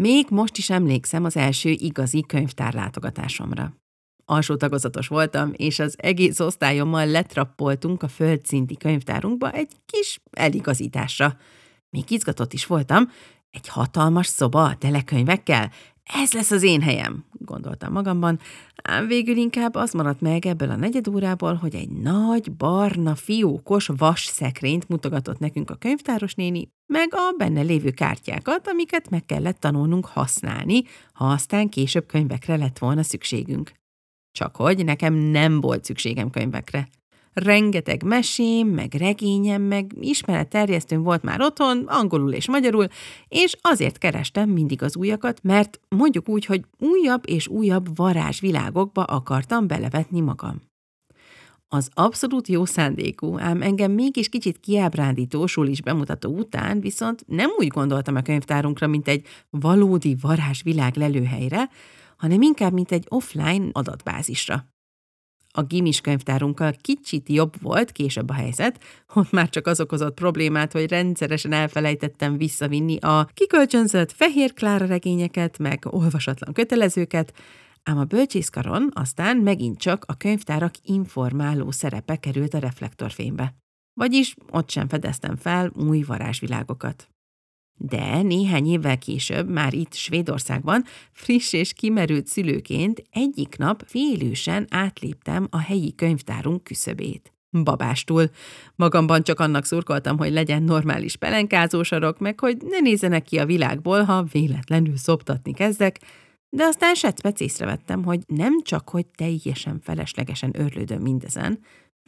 Még most is emlékszem az első igazi könyvtárlátogatásomra. Alsó tagozatos voltam, és az egész osztályommal letrappoltunk a földszinti könyvtárunkba egy kis eligazításra. Még izgatott is voltam, egy hatalmas szoba telekönyvekkel, ez lesz az én helyem, gondoltam magamban, ám végül inkább az maradt meg ebből a negyed órából, hogy egy nagy, barna, fiókos vas szekrényt mutogatott nekünk a könyvtáros néni, meg a benne lévő kártyákat, amiket meg kellett tanulnunk használni, ha aztán később könyvekre lett volna szükségünk. Csak hogy nekem nem volt szükségem könyvekre. Rengeteg mesém, meg regényem, meg ismeretterjesztőm volt már otthon, angolul és magyarul, és azért kerestem mindig az újakat, mert mondjuk úgy, hogy újabb és újabb varázsvilágokba akartam belevetni magam. Az abszolút jó szándékú, ám engem mégis kicsit kiábrándító is bemutató után viszont nem úgy gondoltam a könyvtárunkra, mint egy valódi varázsvilág lelőhelyre, hanem inkább mint egy offline adatbázisra. A gimis könyvtárunkkal kicsit jobb volt később a helyzet, ott már csak az okozott problémát, hogy rendszeresen elfelejtettem visszavinni a kikölcsönzött fehér klára regényeket, meg olvasatlan kötelezőket, ám a bölcsészkaron aztán megint csak a könyvtárak informáló szerepe került a reflektorfénybe. Vagyis ott sem fedeztem fel új varázsvilágokat. De néhány évvel később, már itt Svédországban, friss és kimerült szülőként egyik nap félősen átléptem a helyi könyvtárunk küszöbét. Babástul. Magamban csak annak szurkoltam, hogy legyen normális pelenkázósarok, meg hogy ne nézzenek ki a világból, ha véletlenül szoptatni kezdek, de aztán secpec észrevettem, hogy nem csak, hogy teljesen feleslegesen örlődöm mindezen,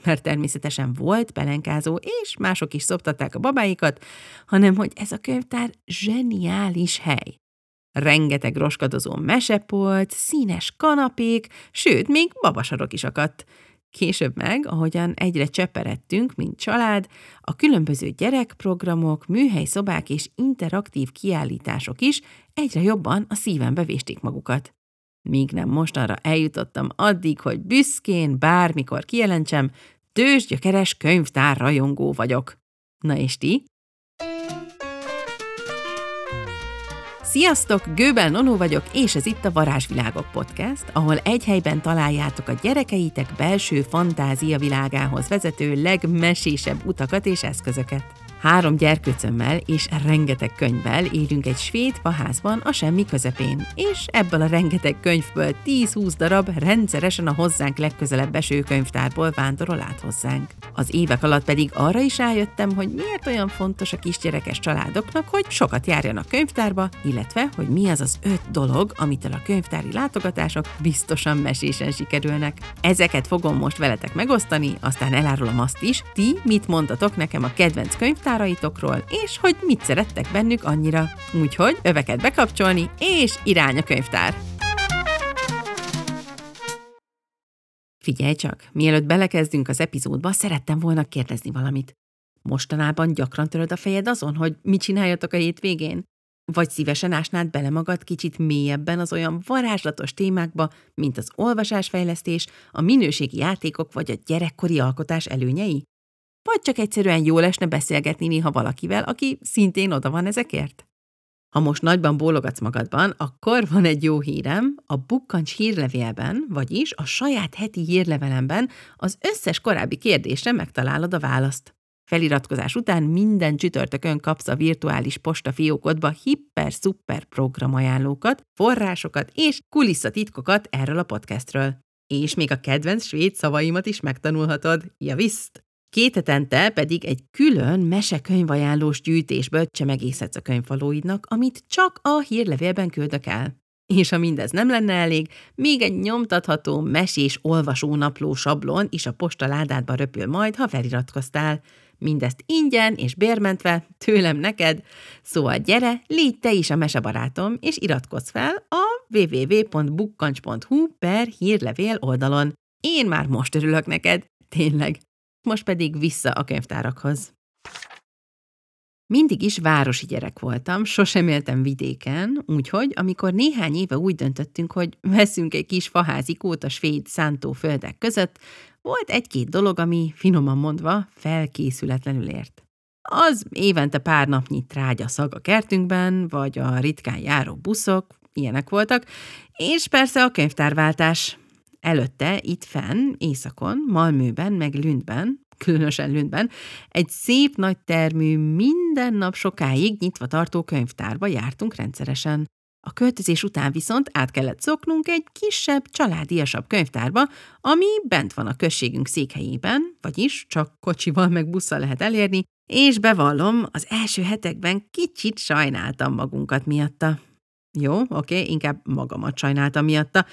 mert természetesen volt pelenkázó, és mások is szoptatták a babáikat, hanem hogy ez a könyvtár zseniális hely. Rengeteg roskadozó mesepolt, színes kanapék, sőt, még babasarok is akadt. Később meg, ahogyan egyre cseperedtünk, mint család, a különböző gyerekprogramok, műhelyszobák és interaktív kiállítások is egyre jobban a szívembe vésték magukat. Míg nem mostanra eljutottam addig, hogy büszkén bármikor kijelentsem, tőzsgyökeres könyvtár rajongó vagyok. Na és ti? Sziasztok, Gőbel Nonó vagyok, és ez itt a Varázsvilágok Podcast, ahol egy helyben találjátok a gyerekeitek belső fantázia világához vezető legmesésebb utakat és eszközöket. Három gyerkőcömmel és rengeteg könyvvel élünk egy svéd faházban a semmi közepén, és ebből a rengeteg könyvből 10-20 darab rendszeresen a hozzánk legközelebb eső könyvtárból vándorol át hozzánk. Az évek alatt pedig arra is rájöttem, hogy miért olyan fontos a kisgyerekes családoknak, hogy sokat járjanak könyvtárba, illetve, hogy mi az az öt dolog, amitől a könyvtári látogatások biztosan mesésen sikerülnek. Ezeket fogom most veletek megosztani, aztán elárulom azt is, ti mit mondtatok nekem a kedvenc könyvtár könyvtáraitokról, és hogy mit szerettek bennük annyira. Úgyhogy öveket bekapcsolni, és irány a könyvtár! Figyelj csak, mielőtt belekezdünk az epizódba, szerettem volna kérdezni valamit. Mostanában gyakran töröd a fejed azon, hogy mit csináljatok a hétvégén? Vagy szívesen ásnád bele magad kicsit mélyebben az olyan varázslatos témákba, mint az olvasásfejlesztés, a minőségi játékok vagy a gyerekkori alkotás előnyei? Vagy csak egyszerűen jól esne beszélgetni néha valakivel, aki szintén oda van ezekért? Ha most nagyban bólogatsz magadban, akkor van egy jó hírem, a Bukkancs hírlevélben, vagyis a saját heti hírlevelemben az összes korábbi kérdésre megtalálod a választ. Feliratkozás után minden csütörtökön kapsz a virtuális posta fiókodba hiper-szuper programajánlókat, forrásokat és kulisszatitkokat erről a podcastről. És még a kedvenc svéd szavaimat is megtanulhatod. Javiszt! Két hetente pedig egy külön mesekönyvajánlós gyűjtésből csemegészetsz a könyvfalóidnak, amit csak a hírlevélben küldök el. És ha mindez nem lenne elég, még egy nyomtatható mesés olvasónapló sablon is a postaládádba röpül majd, ha feliratkoztál. Mindezt ingyen és bérmentve, tőlem neked. Szóval gyere, légy te is a mesebarátom, és iratkozz fel a www.bukkancs.hu per hírlevél oldalon. Én már most örülök neked, tényleg. Most pedig vissza a könyvtárakhoz. Mindig is városi gyerek voltam, sosem éltem vidéken, úgyhogy amikor néhány éve úgy döntöttünk, hogy veszünk egy kis faházikót a svéd szántóföldek között, volt egy-két dolog, ami finoman mondva felkészületlenül ért. Az évente pár napnyi trágya szag a kertünkben, vagy a ritkán járó buszok, ilyenek voltak, és persze a könyvtárváltás. Előtte itt fenn, északon, Malmőben, meg Lündben, különösen Lündben, egy szép nagy termű, minden nap sokáig nyitva tartó könyvtárba jártunk rendszeresen. A költözés után viszont át kellett szoknunk egy kisebb, családiasabb könyvtárba, ami bent van a községünk székhelyében, vagyis csak kocsival meg busszal lehet elérni, és bevallom, az első hetekben kicsit sajnáltam magunkat miatta. Jó, oké, inkább magamat sajnáltam miatta,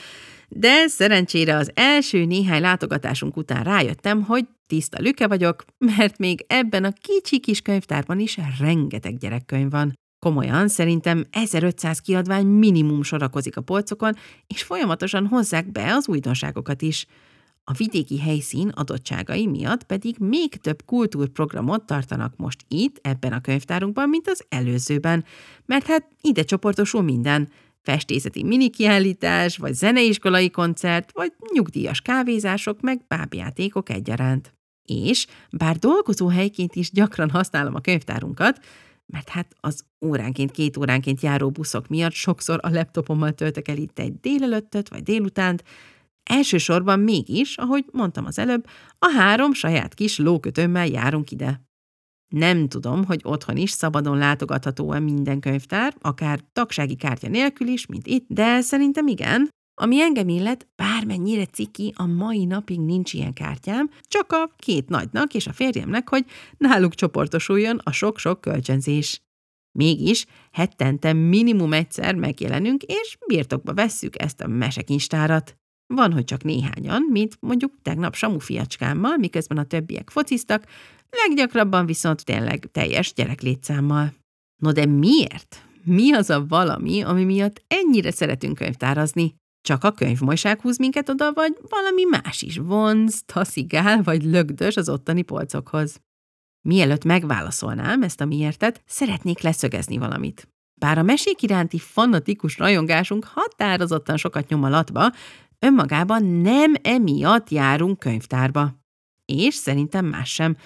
de szerencsére az első néhány látogatásunk után rájöttem, hogy tiszta lüke vagyok, mert még ebben a kicsi kis könyvtárban is rengeteg gyerekkönyv van. Komolyan, szerintem 1500 kiadvány minimum sorakozik a polcokon, és folyamatosan hozzák be az újdonságokat is. A vidéki helyszín adottságai miatt pedig még több kultúrprogramot tartanak most itt, ebben a könyvtárunkban, mint az előzőben, mert hát ide csoportosul minden – festészeti minikiállítás, vagy zeneiskolai koncert, vagy nyugdíjas kávézások, meg bábjátékok egyaránt. És bár dolgozóhelyként is gyakran használom a könyvtárunkat, mert hát az óránként, két óránként járó buszok miatt sokszor a laptopommal töltök el itt egy délelőttöt vagy délutánt, elsősorban mégis, ahogy mondtam az előbb, a három saját kis lókötőmmel járunk ide. Nem tudom, hogy otthon is szabadon látogatható-e minden könyvtár, akár tagsági kártya nélkül is, mint itt, de szerintem igen. Ami engem illet, bármennyire ciki, a mai napig nincs ilyen kártyám, csak a két nagynak és a férjemnek, hogy náluk csoportosuljon a sok-sok kölcsönzés. Mégis hetente minimum egyszer megjelenünk, és birtokba vesszük ezt a mesekincstárat. Van, hogy csak néhányan, mint mondjuk tegnap Samu fiacskámmal, miközben a többiek fociztak, leggyakrabban viszont tényleg teljes gyereklétszámmal. No de miért? Mi az a valami, ami miatt ennyire szeretünk könyvtárazni? Csak a könyvmolyság húz minket oda, vagy valami más is vonz, taszigál vagy lögdös az ottani polcokhoz? Mielőtt megválaszolnám ezt a miértet, szeretnék leszögezni valamit. Bár a mesék iránti fanatikus rajongásunk határozottan sokat nyom alatba, önmagában nem emiatt járunk könyvtárba. És szerintem más sem.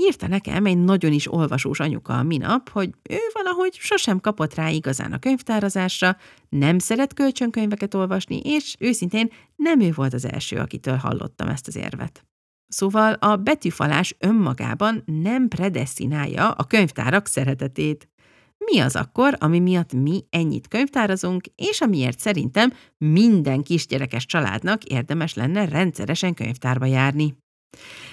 Írta nekem egy nagyon is olvasós anyuka a minap, hogy ő valahogy sosem kapott rá igazán a könyvtározásra, nem szeret kölcsönkönyveket olvasni, és őszintén nem ő volt az első, akitől hallottam ezt az érvet. Szóval a betűfalás önmagában nem predestinálja a könyvtárak szeretetét. Mi az akkor, ami miatt mi ennyit könyvtárazunk, és amiért szerintem minden kisgyerekes családnak érdemes lenne rendszeresen könyvtárba járni?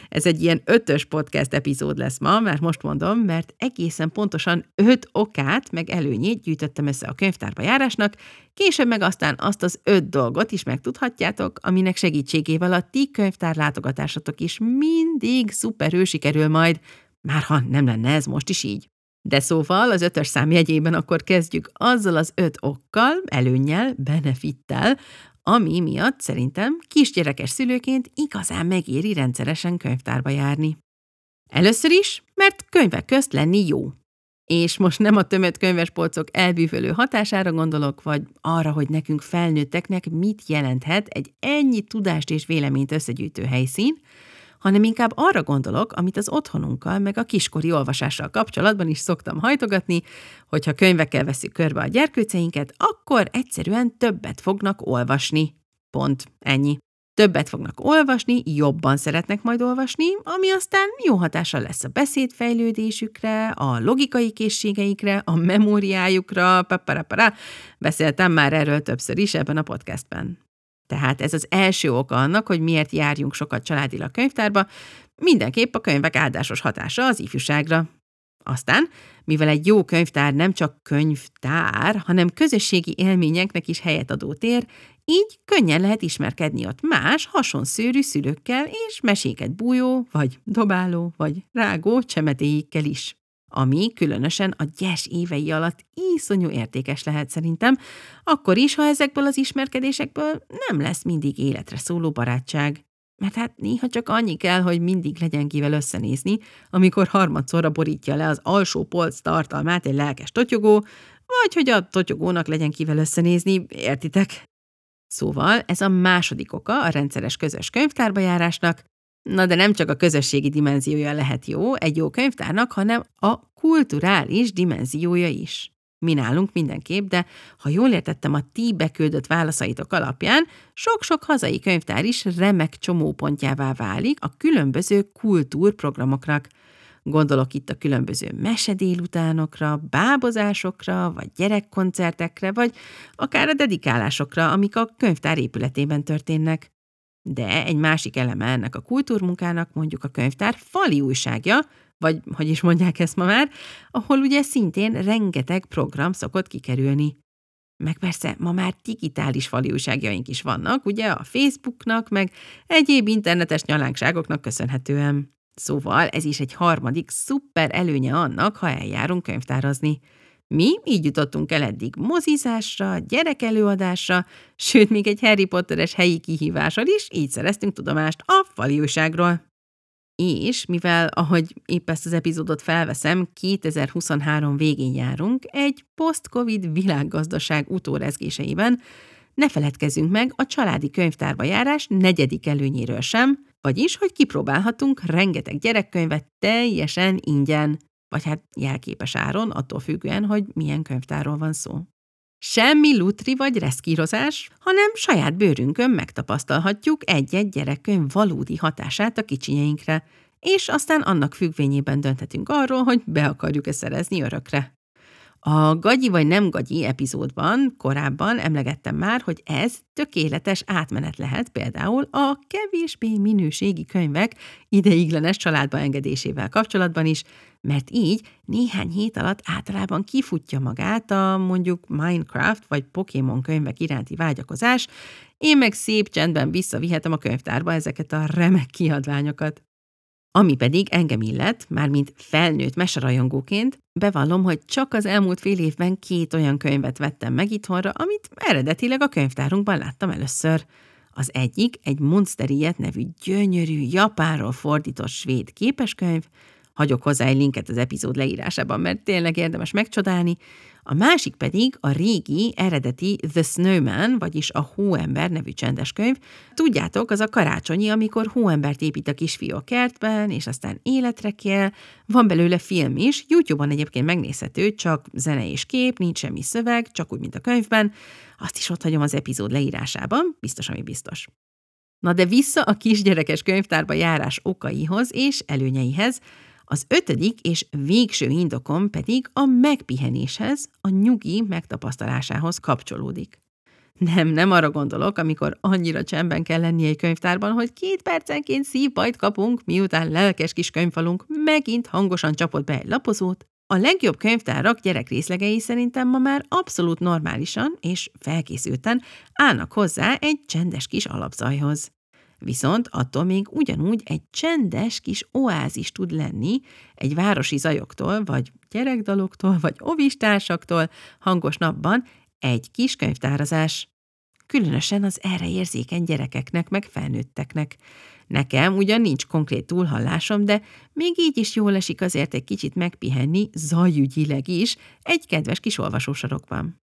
Ez egy ilyen ötös podcast epizód lesz ma, mert most mondom, mert egészen pontosan öt okát, meg előnyét gyűjtöttem össze a könyvtárba járásnak, később meg aztán azt az öt dolgot is megtudhatjátok, aminek segítségével a ti könyvtár látogatásatok is mindig szuperül sikerül majd, már ha nem lenne ez most is így. De szóval az ötös szám jegyében akkor kezdjük azzal az öt okkal, előnnyel, benefittel, ami miatt szerintem kisgyerekes szülőként igazán megéri rendszeresen könyvtárba járni. Először is, mert könyvek közt lenni jó. És most nem a tömött könyvespolcok elbűvölő hatására gondolok, vagy arra, hogy nekünk felnőtteknek mit jelenthet egy ennyi tudást és véleményt összegyűjtő helyszín, hanem inkább arra gondolok, amit az otthonunkkal meg a kiskori olvasással kapcsolatban is szoktam hajtogatni, hogyha könyvekkel veszük körbe a gyerkőceinket, akkor egyszerűen többet fognak olvasni. Pont, ennyi. Többet fognak olvasni, jobban szeretnek majd olvasni, ami aztán jó hatással lesz a beszédfejlődésükre, a logikai készségeikre, a memóriájukra, paparapara. Beszéltem már erről többször is ebben a podcastben. Tehát ez az első oka annak, hogy miért járjunk sokat családilag könyvtárba, mindenképp a könyvek áldásos hatása az ifjúságra. Aztán, mivel egy jó könyvtár nem csak könyvtár, hanem közösségi élményeknek is helyet adó tér, így könnyen lehet ismerkedni ott más, hasonszőrű szülőkkel és meséket bújó, vagy dobáló, vagy rágó csemetéikkel is ami különösen a gyes évei alatt iszonyú értékes lehet szerintem, akkor is, ha ezekből az ismerkedésekből nem lesz mindig életre szóló barátság. Mert hát néha csak annyi kell, hogy mindig legyen kivel összenézni, amikor harmadszorra borítja le az alsó polc tartalmát egy lelkes totyogó, vagy hogy a totyogónak legyen kivel összenézni, értitek? Szóval ez a második oka a rendszeres közös könyvtárba járásnak, Na de nem csak a közösségi dimenziója lehet jó egy jó könyvtárnak, hanem a kulturális dimenziója is. Mi nálunk mindenképp, de ha jól értettem a ti beküldött válaszaitok alapján, sok-sok hazai könyvtár is remek csomópontjává válik a különböző kultúrprogramoknak. Gondolok itt a különböző mesedélutánokra, bábozásokra, vagy gyerekkoncertekre, vagy akár a dedikálásokra, amik a könyvtár épületében történnek. De egy másik eleme ennek a kultúrmunkának mondjuk a könyvtár fali újságja, vagy hogy is mondják ezt ma már, ahol ugye szintén rengeteg program szokott kikerülni. Meg persze ma már digitális fali újságjaink is vannak, ugye a Facebooknak, meg egyéb internetes nyalánkságoknak köszönhetően. Szóval ez is egy harmadik szuper előnye annak, ha eljárunk könyvtárazni. Mi így jutottunk el eddig mozizásra, gyerekelőadásra, sőt, még egy Harry Potteres helyi kihívással is így szereztünk tudomást a fali újságról. És mivel, ahogy épp ezt az epizódot felveszem, 2023 végén járunk, egy post-covid világgazdaság utórezgéseiben ne feledkezzünk meg a családi könyvtárba járás negyedik előnyéről sem, vagyis, hogy kipróbálhatunk rengeteg gyerekkönyvet teljesen ingyen, vagy hát jelképes áron, attól függően, hogy milyen könyvtárról van szó. Semmi lutri vagy reszkírozás, hanem saját bőrünkön megtapasztalhatjuk egy-egy gyerekkönyv valódi hatását a kicsinyeinkre, és aztán annak függvényében dönthetünk arról, hogy be akarjuk-e szerezni örökre. A gagyi vagy nem gagyi epizódban korábban emlegettem már, hogy ez tökéletes átmenet lehet például a kevésbé minőségi könyvek ideiglenes családba engedésével kapcsolatban is, mert így néhány hét alatt általában kifutja magát a mondjuk Minecraft vagy Pokémon könyvek iránti vágyakozás, én meg szép csendben visszavihetem a könyvtárba ezeket a remek kiadványokat. Ami pedig engem illet, mármint felnőtt meserajongóként, bevallom, hogy csak az elmúlt fél évben két olyan könyvet vettem meg itthonra, amit eredetileg a könyvtárunkban láttam először. Az egyik egy Monsteriet nevű gyönyörű, japánról fordított svéd képeskönyv, hagyok hozzá egy linket az epizód leírásában, mert tényleg érdemes megcsodálni, a másik pedig a régi, eredeti The Snowman, vagyis a Hóember nevű csendes könyv. Tudjátok, az a karácsonyi, amikor hóembert épít a kisfiú a kertben, és aztán életre kell. Van belőle film is, YouTube-on egyébként megnézhető, csak zene és kép, nincs semmi szöveg, csak úgy, mint a könyvben. Azt is ott hagyom az epizód leírásában, biztos, ami biztos. Na de vissza a kisgyerekes könyvtárba járás okaihoz és előnyeihez, az ötödik és végső indokom pedig a megpihenéshez, a nyugi megtapasztalásához kapcsolódik. Nem, nem arra gondolok, amikor annyira csendben kell lenni egy könyvtárban, hogy két percenként szívbajt kapunk, miután lelkes kis könyvfalunk megint hangosan csapott be egy lapozót. A legjobb könyvtárak gyerekrészlegei szerintem ma már abszolút normálisan és felkészülten állnak hozzá egy csendes kis alapzajhoz. Viszont attól még ugyanúgy egy csendes kis oázis tud lenni egy városi zajoktól, vagy gyerekdaloktól, vagy ovistársaktól hangos napban egy kis könyvtárazás. Különösen az erre érzékeny gyerekeknek, meg felnőtteknek. Nekem ugyan nincs konkrét túlhallásom, de még így is jól esik azért egy kicsit megpihenni, zajügyileg is, egy kedves kis olvasósarokban.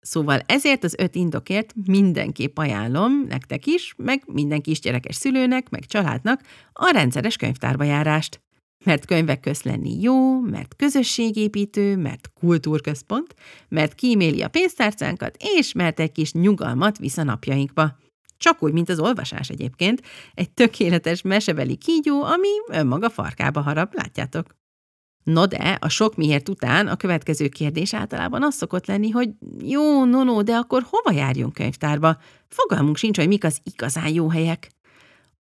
Szóval ezért az öt indokért mindenképp ajánlom nektek is, meg minden kisgyerekes szülőnek, meg családnak a rendszeres könyvtárba járást. Mert könyvek közt lenni jó, mert közösségépítő, mert kultúrközpont, mert kíméli a pénztárcánkat, és mert egy kis nyugalmat visz a napjainkba. Csak úgy, mint az olvasás egyébként, egy tökéletes mesebeli kígyó, ami önmaga farkába harap, látjátok. No de, a sok miért után a következő kérdés általában az szokott lenni, hogy jó, no, no, de akkor hova járjunk könyvtárba? Fogalmunk sincs, hogy mik az igazán jó helyek.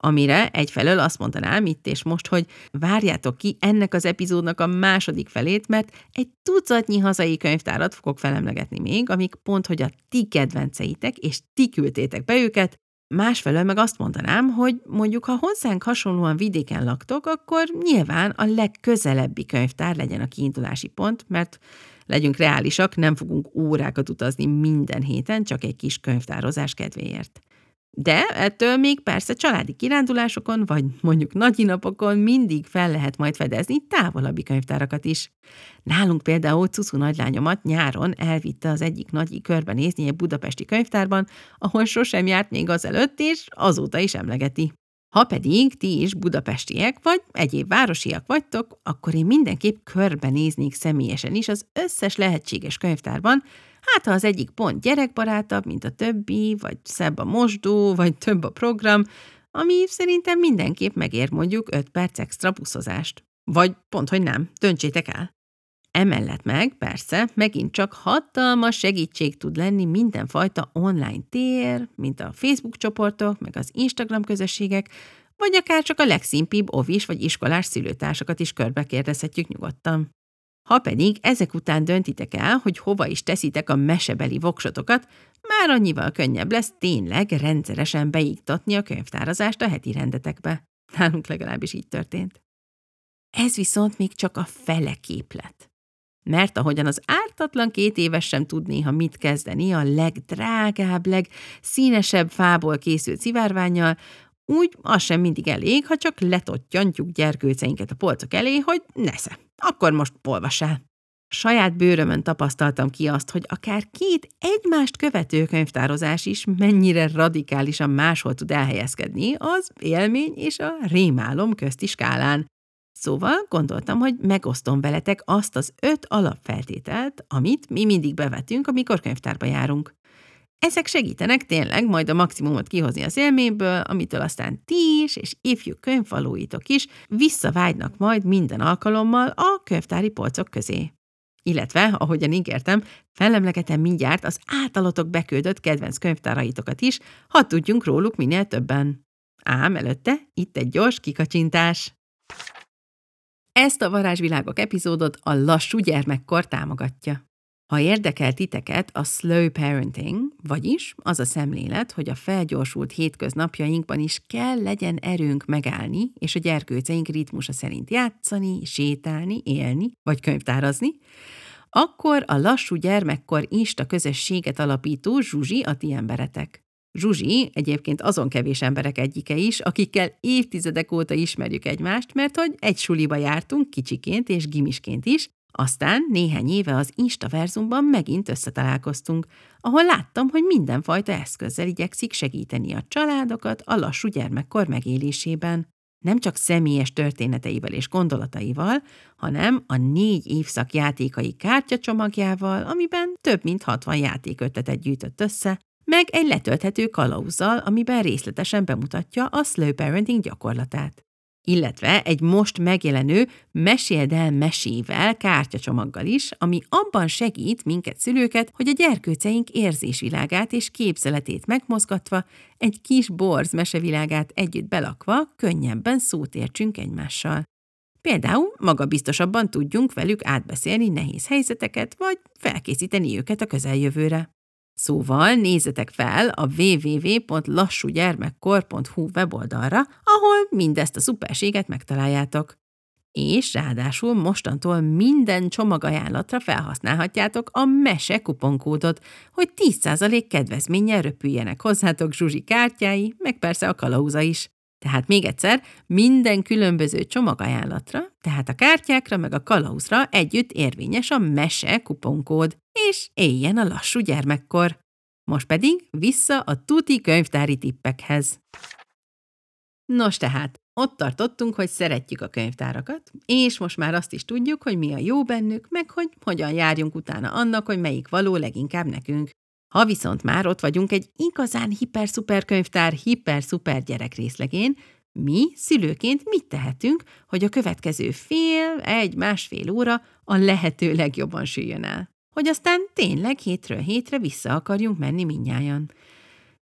Amire egyfelől azt mondanám itt és most, hogy várjátok ki ennek az epizódnak a második felét, mert egy tucatnyi hazai könyvtárat fogok felemlegetni még, amik pont, hogy a ti kedvenceitek, és ti küldtétek be őket, Másfelől meg azt mondanám, hogy mondjuk, ha hozzánk hasonlóan vidéken laktok, akkor nyilván a legközelebbi könyvtár legyen a kiindulási pont, mert legyünk reálisak, nem fogunk órákat utazni minden héten, csak egy kis könyvtározás kedvéért. De ettől még persze családi kirándulásokon, vagy mondjuk nagyinapokon mindig fel lehet majd fedezni távolabbi könyvtárakat is. Nálunk például Cucu nagylányomat nyáron elvitte az egyik nagyi körbenézni egy budapesti könyvtárban, ahol sosem járt még azelőtt, és azóta is emlegeti. Ha pedig ti is budapestiek vagy egyéb városiak vagytok, akkor én mindenképp körbenéznék személyesen is az összes lehetséges könyvtárban, hát ha az egyik pont gyerekbarátabb, mint a többi, vagy szebb a mosdó, vagy több a program, ami szerintem mindenképp megér mondjuk 5 perc extra buszozást. Vagy pont, hogy nem, döntsétek el. Emellett meg, persze, megint csak hatalmas segítség tud lenni mindenfajta online tér, mint a Facebook csoportok, meg az Instagram közösségek, vagy akár csak a legszimpibb ovis vagy iskolás szülőtársakat is körbe kérdezhetjük nyugodtan. Ha pedig ezek után döntitek el, hogy hova is teszitek a mesebeli voksotokat, már annyival könnyebb lesz tényleg rendszeresen beiktatni a könyvtárazást a heti rendetekbe. Nálunk legalábbis így történt. Ez viszont még csak a fele képlet. Mert ahogyan az ártatlan két éves sem tud néha mit kezdeni a legdrágább, legszínesebb fából készült szivárványjal, úgy az sem mindig elég, ha csak letottyantjuk gyerkőceinket a polcok elé, hogy nesze, akkor most olvasál. Saját bőrömön tapasztaltam ki azt, hogy akár két egymást követő könyvtározás is mennyire radikálisan máshol tud elhelyezkedni az élmény és a rémálom közti skálán. Szóval gondoltam, hogy megosztom veletek azt az öt alapfeltételt, amit mi mindig bevetünk, amikor könyvtárba járunk. Ezek segítenek tényleg majd a maximumot kihozni az élményből, amitől aztán ti is és ifjú könyvvalóitok is visszavágynak majd minden alkalommal a könyvtári polcok közé. Illetve, ahogyan ígértem, felemlegetem mindjárt az általatok beküldött kedvenc könyvtáraitokat is, ha tudjunk róluk minél többen. Ám előtte itt egy gyors kikacsintás. Ezt a Varázsvilágok epizódot a Lassú gyermekkor támogatja. Ha érdekel titeket a slow parenting, vagyis az a szemlélet, hogy a felgyorsult hétköznapjainkban is kell legyen erőnk megállni, és a gyerkőceink ritmusa szerint játszani, sétálni, élni, vagy könyvtárazni, akkor a Lassú Gyermekkor Insta közösséget alapító Zsuzsi a ti emberetek. Zsuzsi egyébként azon kevés emberek egyike is, akikkel évtizedek óta ismerjük egymást, mert hogy egy suliba jártunk kicsiként és gimisként is, aztán néhány éve az Instaverzumban megint összetalálkoztunk, ahol láttam, hogy mindenfajta eszközzel igyekszik segíteni a családokat a lassú gyermekkor megélésében. Nem csak személyes történeteivel és gondolataival, hanem a négy évszak játékai kártyacsomagjával, amiben több mint 60 játékötletet gyűjtött össze, meg egy letölthető kalauzzal, amiben részletesen bemutatja a slow parenting gyakorlatát. Illetve egy most megjelenő Meséld el mesével kártyacsomaggal is, ami abban segít minket szülőket, hogy a gyerkőceink érzésvilágát és képzeletét megmozgatva, egy kis borz mesevilágát együtt belakva könnyebben szót értsünk egymással. Például magabiztosabban tudjunk velük átbeszélni nehéz helyzeteket, vagy felkészíteni őket a közeljövőre. Szóval nézzetek fel a www.lassúgyermekkor.hu weboldalra, ahol mindezt a szuperséget megtaláljátok. És ráadásul mostantól minden csomagajánlatra felhasználhatjátok a MESE kuponkódot, hogy 10% kedvezménnyel röpüljenek hozzátok Zsuzsi kártyái, meg persze a kalauza is. Tehát még egyszer, minden különböző csomagajánlatra, tehát a kártyákra meg a kalauzra együtt érvényes a MESE kuponkód, és éljen a lassú gyermekkor. Most pedig vissza a tuti könyvtári tippekhez. Nos tehát, ott tartottunk, hogy szeretjük a könyvtárakat, és most már azt is tudjuk, hogy mi a jó bennük, meg hogy hogyan járjunk utána annak, hogy melyik való leginkább nekünk. Ha viszont már ott vagyunk egy igazán hiper-szuper könyvtár, hiper-szuper gyerek részlegén, mi szülőként mit tehetünk, hogy a következő fél, egy-másfél óra a lehető legjobban süljön el? Hogy aztán tényleg hétről hétre vissza akarjunk menni minnyáján.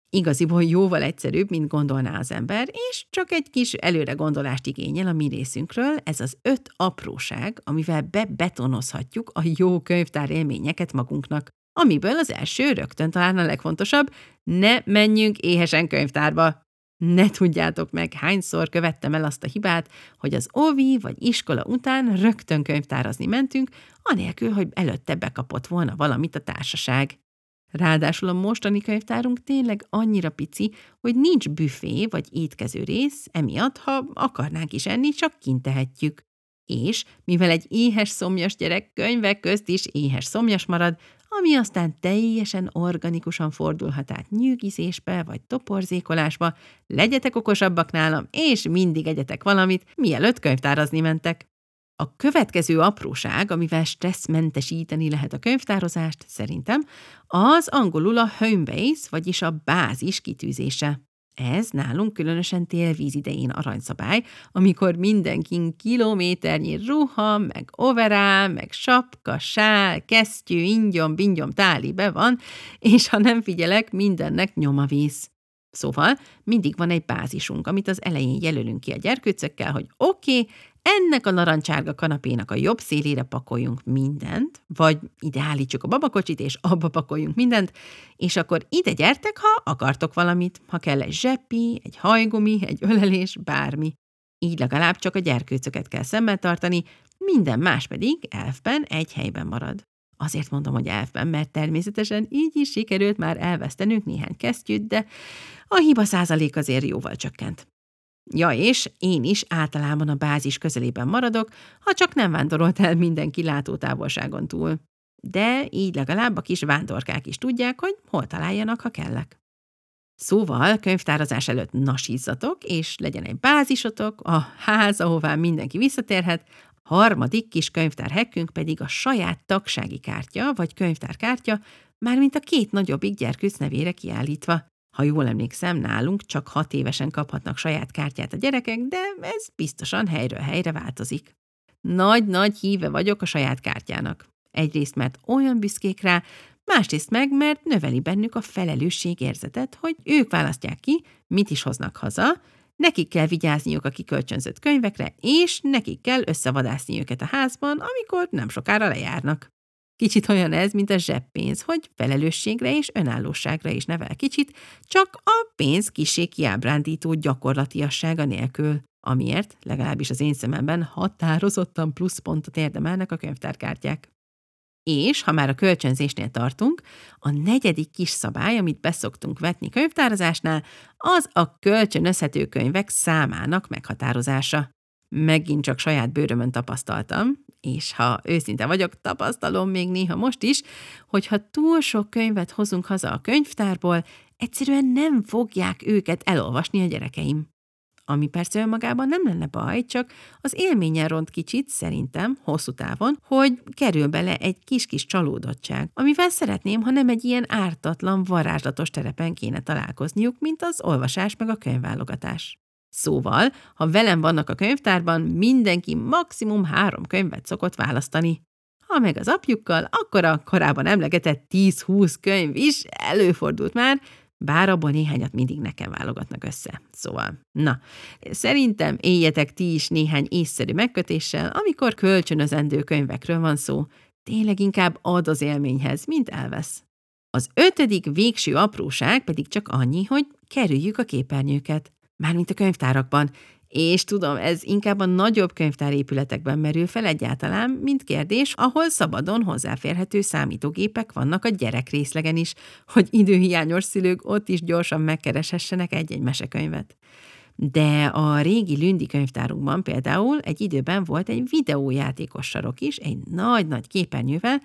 Igaziból jóval egyszerűbb, mint gondolná az ember, és csak egy kis előre gondolást igényel a mi részünkről, ez az öt apróság, amivel bebetonozhatjuk a jó könyvtár élményeket magunknak amiből az első rögtön talán a legfontosabb, ne menjünk éhesen könyvtárba. Ne tudjátok meg, hányszor követtem el azt a hibát, hogy az óvi vagy iskola után rögtön könyvtárazni mentünk, anélkül, hogy előtte bekapott volna valamit a társaság. Ráadásul a mostani könyvtárunk tényleg annyira pici, hogy nincs büfé vagy étkező rész, emiatt, ha akarnánk is enni, csak kint tehetjük. És mivel egy éhes szomjas gyerek könyvek közt is éhes szomjas marad, ami aztán teljesen organikusan fordulhat át nyűgizésbe vagy toporzékolásba, legyetek okosabbak nálam, és mindig egyetek valamit, mielőtt könyvtárazni mentek. A következő apróság, amivel stresszmentesíteni lehet a könyvtározást, szerintem, az angolul a home base, vagyis a bázis kitűzése. Ez nálunk különösen télvíz idején aranyszabály, amikor mindenkin kilométernyi ruha, meg overál, meg sapka, sál, kesztyű, ingyom, bingyom, be van, és ha nem figyelek, mindennek nyoma víz. Szóval mindig van egy bázisunk, amit az elején jelölünk ki a gyerkőcökkel, hogy oké, okay, ennek a narancsárga kanapénak a jobb szélére pakoljunk mindent, vagy ide állítsuk a babakocsit, és abba pakoljunk mindent, és akkor ide gyertek, ha akartok valamit, ha kell egy zsepi, egy hajgumi, egy ölelés, bármi. Így legalább csak a gyerkőcöket kell szemmel tartani, minden más pedig elfben egy helyben marad. Azért mondom, hogy elfben, mert természetesen így is sikerült már elvesztenünk néhány kesztyűt, de a hiba százalék azért jóval csökkent. Ja, és én is általában a bázis közelében maradok, ha csak nem vándorolt el mindenki látótávolságon túl. De így legalább a kis vándorkák is tudják, hogy hol találjanak, ha kellek. Szóval könyvtárazás előtt nasízzatok, és legyen egy bázisotok, a ház, ahová mindenki visszatérhet, harmadik kis könyvtárhekkünk pedig a saját tagsági kártya, vagy könyvtárkártya, mármint a két nagyobbik gyerkőc nevére kiállítva. Ha jól emlékszem, nálunk csak hat évesen kaphatnak saját kártyát a gyerekek, de ez biztosan helyről helyre változik. Nagy-nagy híve vagyok a saját kártyának. Egyrészt, mert olyan büszkék rá, másrészt meg, mert növeli bennük a felelősségérzetet, hogy ők választják ki, mit is hoznak haza, nekik kell vigyázniuk a kikölcsönzött könyvekre, és nekik kell összevadászni őket a házban, amikor nem sokára lejárnak. Kicsit olyan ez, mint a zseppénz, hogy felelősségre és önállóságra is nevel kicsit, csak a pénz kisé kiábrándító gyakorlatiassága nélkül, amiért, legalábbis az én szememben, határozottan pluszpontot érdemelnek a könyvtárkártyák. És, ha már a kölcsönzésnél tartunk, a negyedik kis szabály, amit beszoktunk vetni könyvtárazásnál, az a kölcsönözhető könyvek számának meghatározása. Megint csak saját bőrömön tapasztaltam, és ha őszinte vagyok, tapasztalom még néha most is, hogy ha túl sok könyvet hozunk haza a könyvtárból, egyszerűen nem fogják őket elolvasni a gyerekeim. Ami persze önmagában nem lenne baj, csak az élményen ront kicsit, szerintem, hosszú távon, hogy kerül bele egy kis-kis csalódottság, amivel szeretném, ha nem egy ilyen ártatlan, varázslatos terepen kéne találkozniuk, mint az olvasás meg a könyvválogatás. Szóval, ha velem vannak a könyvtárban, mindenki maximum három könyvet szokott választani. Ha meg az apjukkal, akkor a korábban emlegetett 10-20 könyv is előfordult már, bár abból néhányat mindig nekem válogatnak össze. Szóval, na, szerintem éljetek ti is néhány észszerű megkötéssel, amikor kölcsönözendő könyvekről van szó. Tényleg inkább ad az élményhez, mint elvesz. Az ötödik végső apróság pedig csak annyi, hogy kerüljük a képernyőket mármint a könyvtárakban, és tudom, ez inkább a nagyobb könyvtárépületekben merül fel egyáltalán, mint kérdés, ahol szabadon hozzáférhető számítógépek vannak a gyerek részlegen is, hogy időhiányos szülők ott is gyorsan megkereshessenek egy-egy mesekönyvet. De a régi Lündi könyvtárunkban például egy időben volt egy videójátékos sarok is, egy nagy-nagy képernyővel,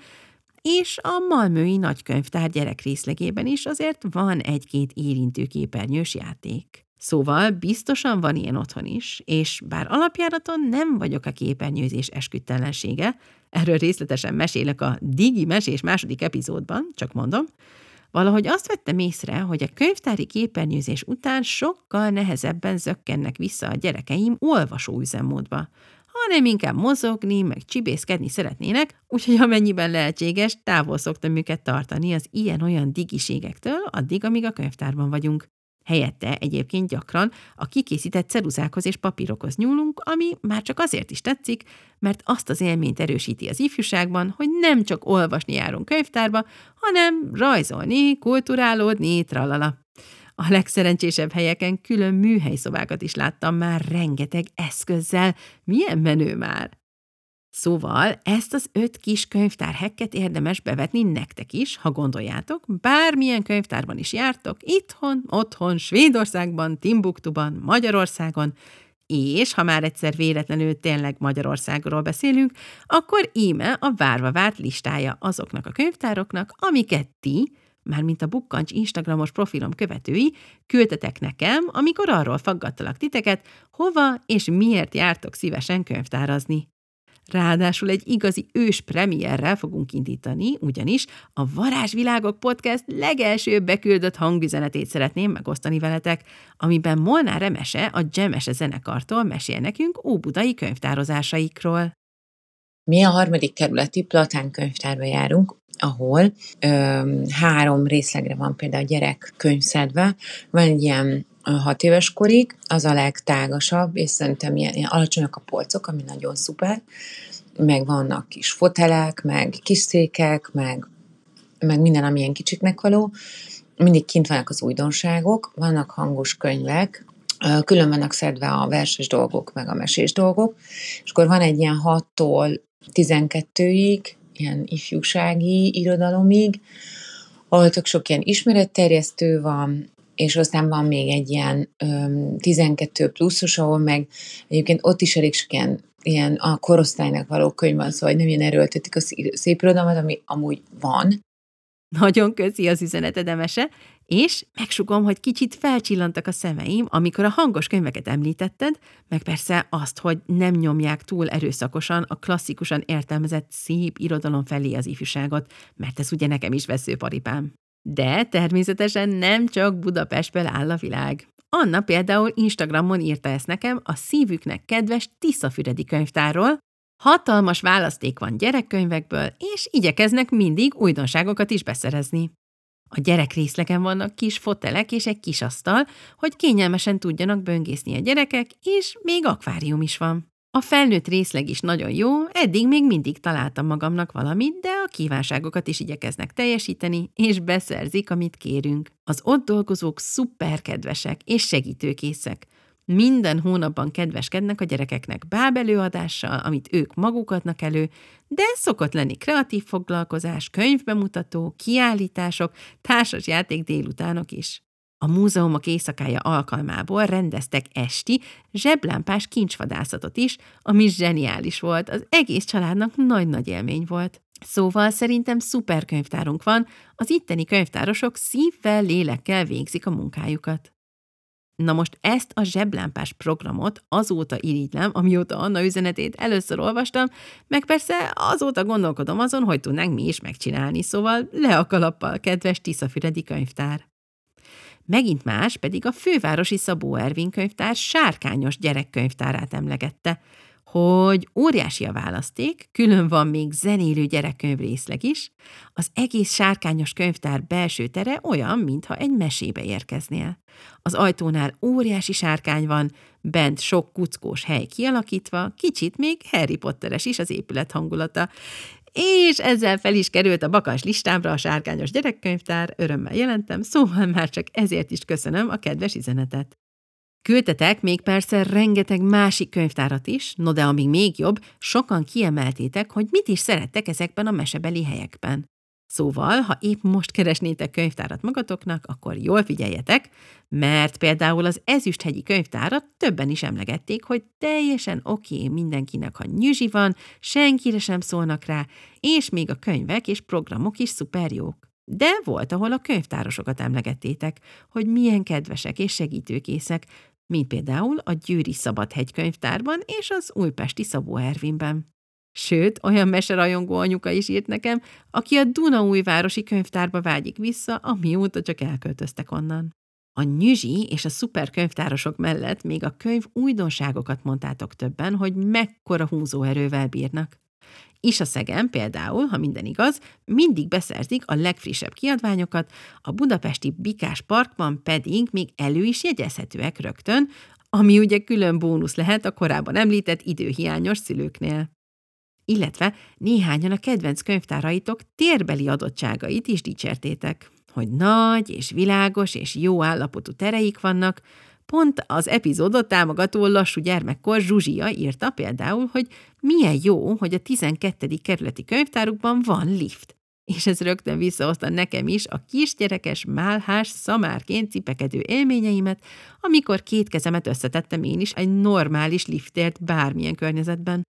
és a Malmői nagykönyvtár gyerekrészlegében is azért van egy-két érintő képernyős játék. Szóval biztosan van ilyen otthon is, és bár alapjáraton nem vagyok a képernyőzés esküdtelensége, erről részletesen mesélek a Digi Mesés második epizódban, csak mondom, valahogy azt vettem észre, hogy a könyvtári képernyőzés után sokkal nehezebben zökkennek vissza a gyerekeim olvasó üzemmódba, hanem inkább mozogni, meg csibészkedni szeretnének, úgyhogy amennyiben lehetséges, távol szoktam őket tartani az ilyen-olyan digiségektől, addig, amíg a könyvtárban vagyunk. Helyette egyébként gyakran a kikészített ceruzákhoz és papírokhoz nyúlunk, ami már csak azért is tetszik, mert azt az élményt erősíti az ifjúságban, hogy nem csak olvasni járunk könyvtárba, hanem rajzolni, kulturálódni, tralala. A legszerencsésebb helyeken külön műhelyszobákat is láttam már rengeteg eszközzel. Milyen menő már! Szóval ezt az öt kis könyvtárhekket érdemes bevetni nektek is, ha gondoljátok, bármilyen könyvtárban is jártok, itthon, otthon, Svédországban, Timbuktuban, Magyarországon, És ha már egyszer véletlenül tényleg Magyarországról beszélünk, akkor íme a várva várt listája azoknak a könyvtároknak, amiket ti, mármint a Bukkancs Instagramos profilom követői, küldtetek nekem, amikor arról faggattalak titeket, hova és miért jártok szívesen könyvtárazni. Ráadásul egy igazi ős premierrel fogunk indítani, ugyanis a Varázsvilágok Podcast legelső beküldött hangüzenetét szeretném megosztani veletek, amiben Molnár Remese a Gemese zenekartól mesél nekünk óbudai könyvtározásaikról. Mi a harmadik kerületi Platán könyvtárba járunk, ahol ö, három részlegre van például a gyerek könyvszedve. Van egy ilyen hat éves korig, az a legtágasabb, és szerintem ilyen, ilyen alacsonyak a polcok, ami nagyon szuper, meg vannak kis fotelek, meg kis székek, meg, meg minden, ami ilyen kicsiknek való. Mindig kint vannak az újdonságok, vannak hangos könyvek, külön vannak szedve a verses dolgok, meg a mesés dolgok, és akkor van egy ilyen 6-tól 12-ig, ilyen ifjúsági irodalomig, ahol tök sok ilyen ismeretterjesztő van, és aztán van még egy ilyen öm, 12 pluszos, ahol meg egyébként ott is elég sok ilyen, ilyen a korosztálynak való könyv van, szóval nem ilyen erőltetik a szép irodalmat, ami amúgy van. Nagyon köszi az üzeneted, Emese, és megsugom, hogy kicsit felcsillantak a szemeim, amikor a hangos könyveket említetted, meg persze azt, hogy nem nyomják túl erőszakosan a klasszikusan értelmezett szép irodalom felé az ifjúságot, mert ez ugye nekem is veszőparipám. De természetesen nem csak Budapestből áll a világ. Anna például Instagramon írta ezt nekem a szívüknek kedves Tiszafüredi könyvtárról, hatalmas választék van gyerekkönyvekből, és igyekeznek mindig újdonságokat is beszerezni. A gyerek részlegen vannak kis fotelek és egy kis asztal, hogy kényelmesen tudjanak böngészni a gyerekek, és még akvárium is van. A felnőtt részleg is nagyon jó, eddig még mindig találtam magamnak valamit, de a kívánságokat is igyekeznek teljesíteni, és beszerzik, amit kérünk. Az ott dolgozók szuper kedvesek és segítőkészek. Minden hónapban kedveskednek a gyerekeknek bábelőadással, amit ők maguk adnak elő, de szokott lenni kreatív foglalkozás, könyvbemutató, kiállítások, társasjáték délutánok is. A múzeumok éjszakája alkalmából rendeztek esti, zseblámpás kincsvadászatot is, ami zseniális volt, az egész családnak nagy-nagy élmény volt. Szóval szerintem szuper könyvtárunk van, az itteni könyvtárosok szívvel, lélekkel végzik a munkájukat. Na most ezt a zseblámpás programot azóta irigylem, amióta Anna üzenetét először olvastam, meg persze azóta gondolkodom azon, hogy tudnánk mi is megcsinálni, szóval le a kalappal, kedves Tiszafüredi könyvtár. Megint más pedig a fővárosi Szabó Ervin könyvtár sárkányos gyerekkönyvtárát emlegette, hogy óriási a választék, külön van még zenélő gyerekkönyv részleg is, az egész sárkányos könyvtár belső tere olyan, mintha egy mesébe érkeznél. Az ajtónál óriási sárkány van, bent sok kuckós hely kialakítva, kicsit még Harry Potteres is az épület hangulata, és ezzel fel is került a bakas listámra a sárkányos gyerekkönyvtár, örömmel jelentem, szóval már csak ezért is köszönöm a kedves üzenetet. Küldtetek még persze rengeteg másik könyvtárat is, no de amíg még jobb, sokan kiemeltétek, hogy mit is szerettek ezekben a mesebeli helyekben. Szóval, ha épp most keresnétek könyvtárat magatoknak, akkor jól figyeljetek, mert például az Ezüsthegyi könyvtárat többen is emlegették, hogy teljesen oké okay mindenkinek, ha nyüzsi van, senkire sem szólnak rá, és még a könyvek és programok is szuper jók. De volt, ahol a könyvtárosokat emlegettétek, hogy milyen kedvesek és segítőkészek, mint például a Győri Szabadhegy könyvtárban és az Újpesti Szabó Ervinben. Sőt, olyan meserajongó anyuka is írt nekem, aki a Dunaújvárosi könyvtárba vágyik vissza, amióta csak elköltöztek onnan. A nyüzsi és a szuperkönyvtárosok mellett még a könyv újdonságokat mondtátok többen, hogy mekkora húzóerővel bírnak. És a szegem például, ha minden igaz, mindig beszerzik a legfrissebb kiadványokat, a budapesti Bikás Parkban pedig még elő is jegyezhetőek rögtön, ami ugye külön bónusz lehet a korábban említett időhiányos szülőknél illetve néhányan a kedvenc könyvtáraitok térbeli adottságait is dicsértétek, hogy nagy és világos és jó állapotú tereik vannak, Pont az epizódot támogató lassú gyermekkor Zsuzsia írta például, hogy milyen jó, hogy a 12. kerületi könyvtárukban van lift. és ez rögtön visszahozta nekem is a kisgyerekes málhás szamárként cipekedő élményeimet, amikor két kezemet összetettem én is egy normális liftért bármilyen környezetben.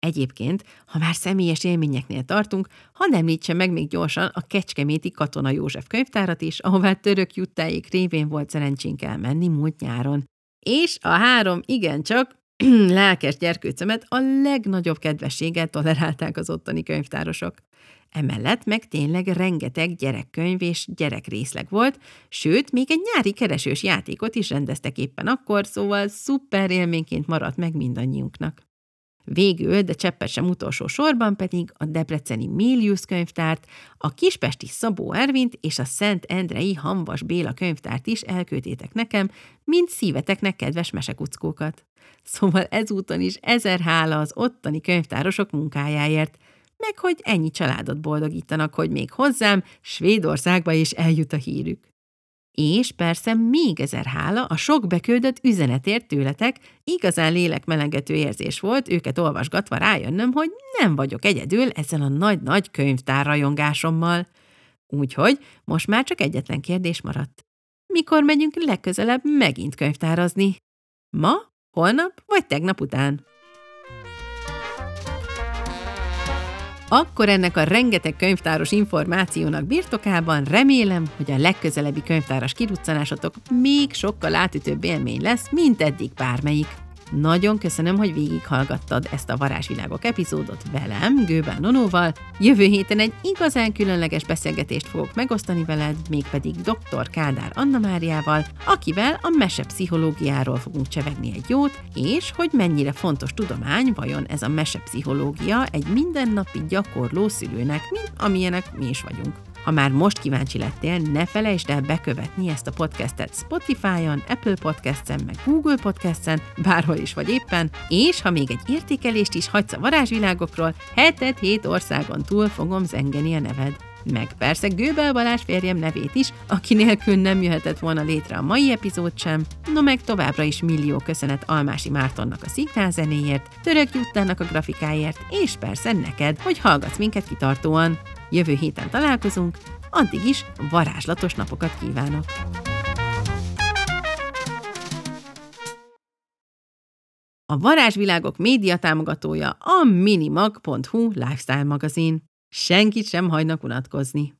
Egyébként, ha már személyes élményeknél tartunk, hadd említse meg még gyorsan a Kecskeméti Katona József könyvtárat is, ahová török juttáig révén volt szerencsénk elmenni múlt nyáron. És a három igencsak lelkes gyerkőcömet a legnagyobb kedvességgel tolerálták az ottani könyvtárosok. Emellett meg tényleg rengeteg gyerekkönyv és gyerekrészleg volt, sőt, még egy nyári keresős játékot is rendeztek éppen akkor, szóval szuper élményként maradt meg mindannyiunknak. Végül, de cseppet sem utolsó sorban pedig a Debreceni Milius könyvtárt, a Kispesti Szabó Ervint és a Szent Endrei Hamvas Béla könyvtárt is elküldtétek nekem, mint szíveteknek kedves mesekuckókat. Szóval ezúton is ezer hála az ottani könyvtárosok munkájáért, meg hogy ennyi családot boldogítanak, hogy még hozzám Svédországba is eljut a hírük. És persze még ezer hála a sok beküldött üzenetért tőletek, igazán lélekmelengető érzés volt őket olvasgatva rájönnöm, hogy nem vagyok egyedül ezzel a nagy-nagy könyvtárrajongásommal. Úgyhogy most már csak egyetlen kérdés maradt. Mikor megyünk legközelebb megint könyvtárazni? Ma, holnap vagy tegnap után? Akkor ennek a rengeteg könyvtáros információnak birtokában remélem, hogy a legközelebbi könyvtáras kiruccanásotok még sokkal átütőbb élmény lesz, mint eddig bármelyik. Nagyon köszönöm, hogy végighallgattad ezt a Varázsvilágok epizódot velem, Gőbán Nonóval. Jövő héten egy igazán különleges beszélgetést fogok megosztani veled, mégpedig dr. Kádár Anna Máriával, akivel a mesepszichológiáról fogunk csevegni egy jót, és hogy mennyire fontos tudomány vajon ez a mesepszichológia egy mindennapi gyakorló szülőnek, mint amilyenek mi is vagyunk. Ha már most kíváncsi lettél, ne felejtsd el bekövetni ezt a podcastet Spotify-on, Apple Podcast-en, meg Google Podcast-en, bárhol is vagy éppen, és ha még egy értékelést is hagysz a varázsvilágokról, hetet hét országon túl fogom zengeni a neved. Meg persze Gőbel Balázs férjem nevét is, aki nélkül nem jöhetett volna létre a mai epizód sem, no meg továbbra is millió köszönet Almási Mártonnak a szignál zenéért, Török Juttának a grafikáért, és persze neked, hogy hallgatsz minket kitartóan. Jövő héten találkozunk, addig is varázslatos napokat kívánok! A Varázsvilágok média támogatója a minimag.hu lifestyle magazin. Senkit sem hagynak unatkozni.